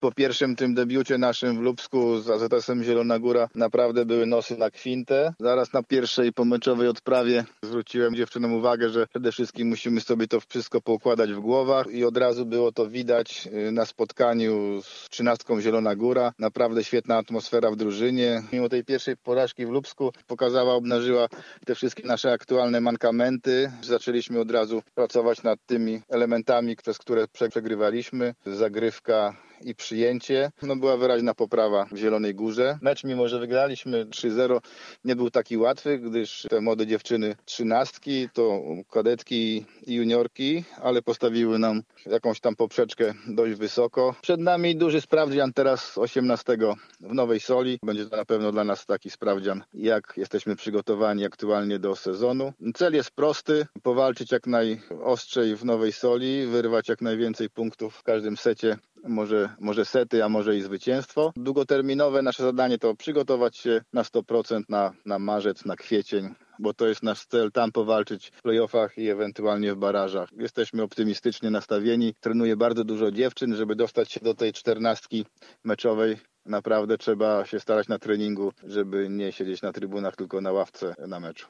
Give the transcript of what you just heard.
Po pierwszym tym debiucie naszym w Lubsku z AZS-em Zielona Góra naprawdę były nosy na kwintę. Zaraz na pierwszej pomeczowej odprawie zwróciłem dziewczynom uwagę, że przede wszystkim musimy sobie to wszystko poukładać w głowach i od razu było to widać y, na spotkaniu z trzynastką Zielona Góra. Naprawdę świetna atmosfera w drużynie. Mimo tej pierwszej porażki w Lubsku pokazała, obnażyła te wszystkie nasze aktualne mankamenty. Zaczęliśmy od razu pracować nad tymi elementami, przez które przegrywaliśmy. Zagrywka i przyjęcie. No była wyraźna poprawa w Zielonej Górze. Mecz, mimo że wygraliśmy 3-0, nie był taki łatwy, gdyż te młode dziewczyny trzynastki to kadetki i juniorki, ale postawiły nam jakąś tam poprzeczkę dość wysoko. Przed nami duży sprawdzian teraz 18 w Nowej Soli. Będzie to na pewno dla nas taki sprawdzian, jak jesteśmy przygotowani aktualnie do sezonu. Cel jest prosty, powalczyć jak najostrzej w Nowej Soli, wyrwać jak najwięcej punktów w każdym secie może, może sety, a może i zwycięstwo. Długoterminowe nasze zadanie to przygotować się na 100% na, na marzec, na kwiecień, bo to jest nasz cel, tam powalczyć w playoffach i ewentualnie w barażach. Jesteśmy optymistycznie nastawieni. Trenuję bardzo dużo dziewczyn, żeby dostać się do tej czternastki meczowej. Naprawdę trzeba się starać na treningu, żeby nie siedzieć na trybunach, tylko na ławce na meczu.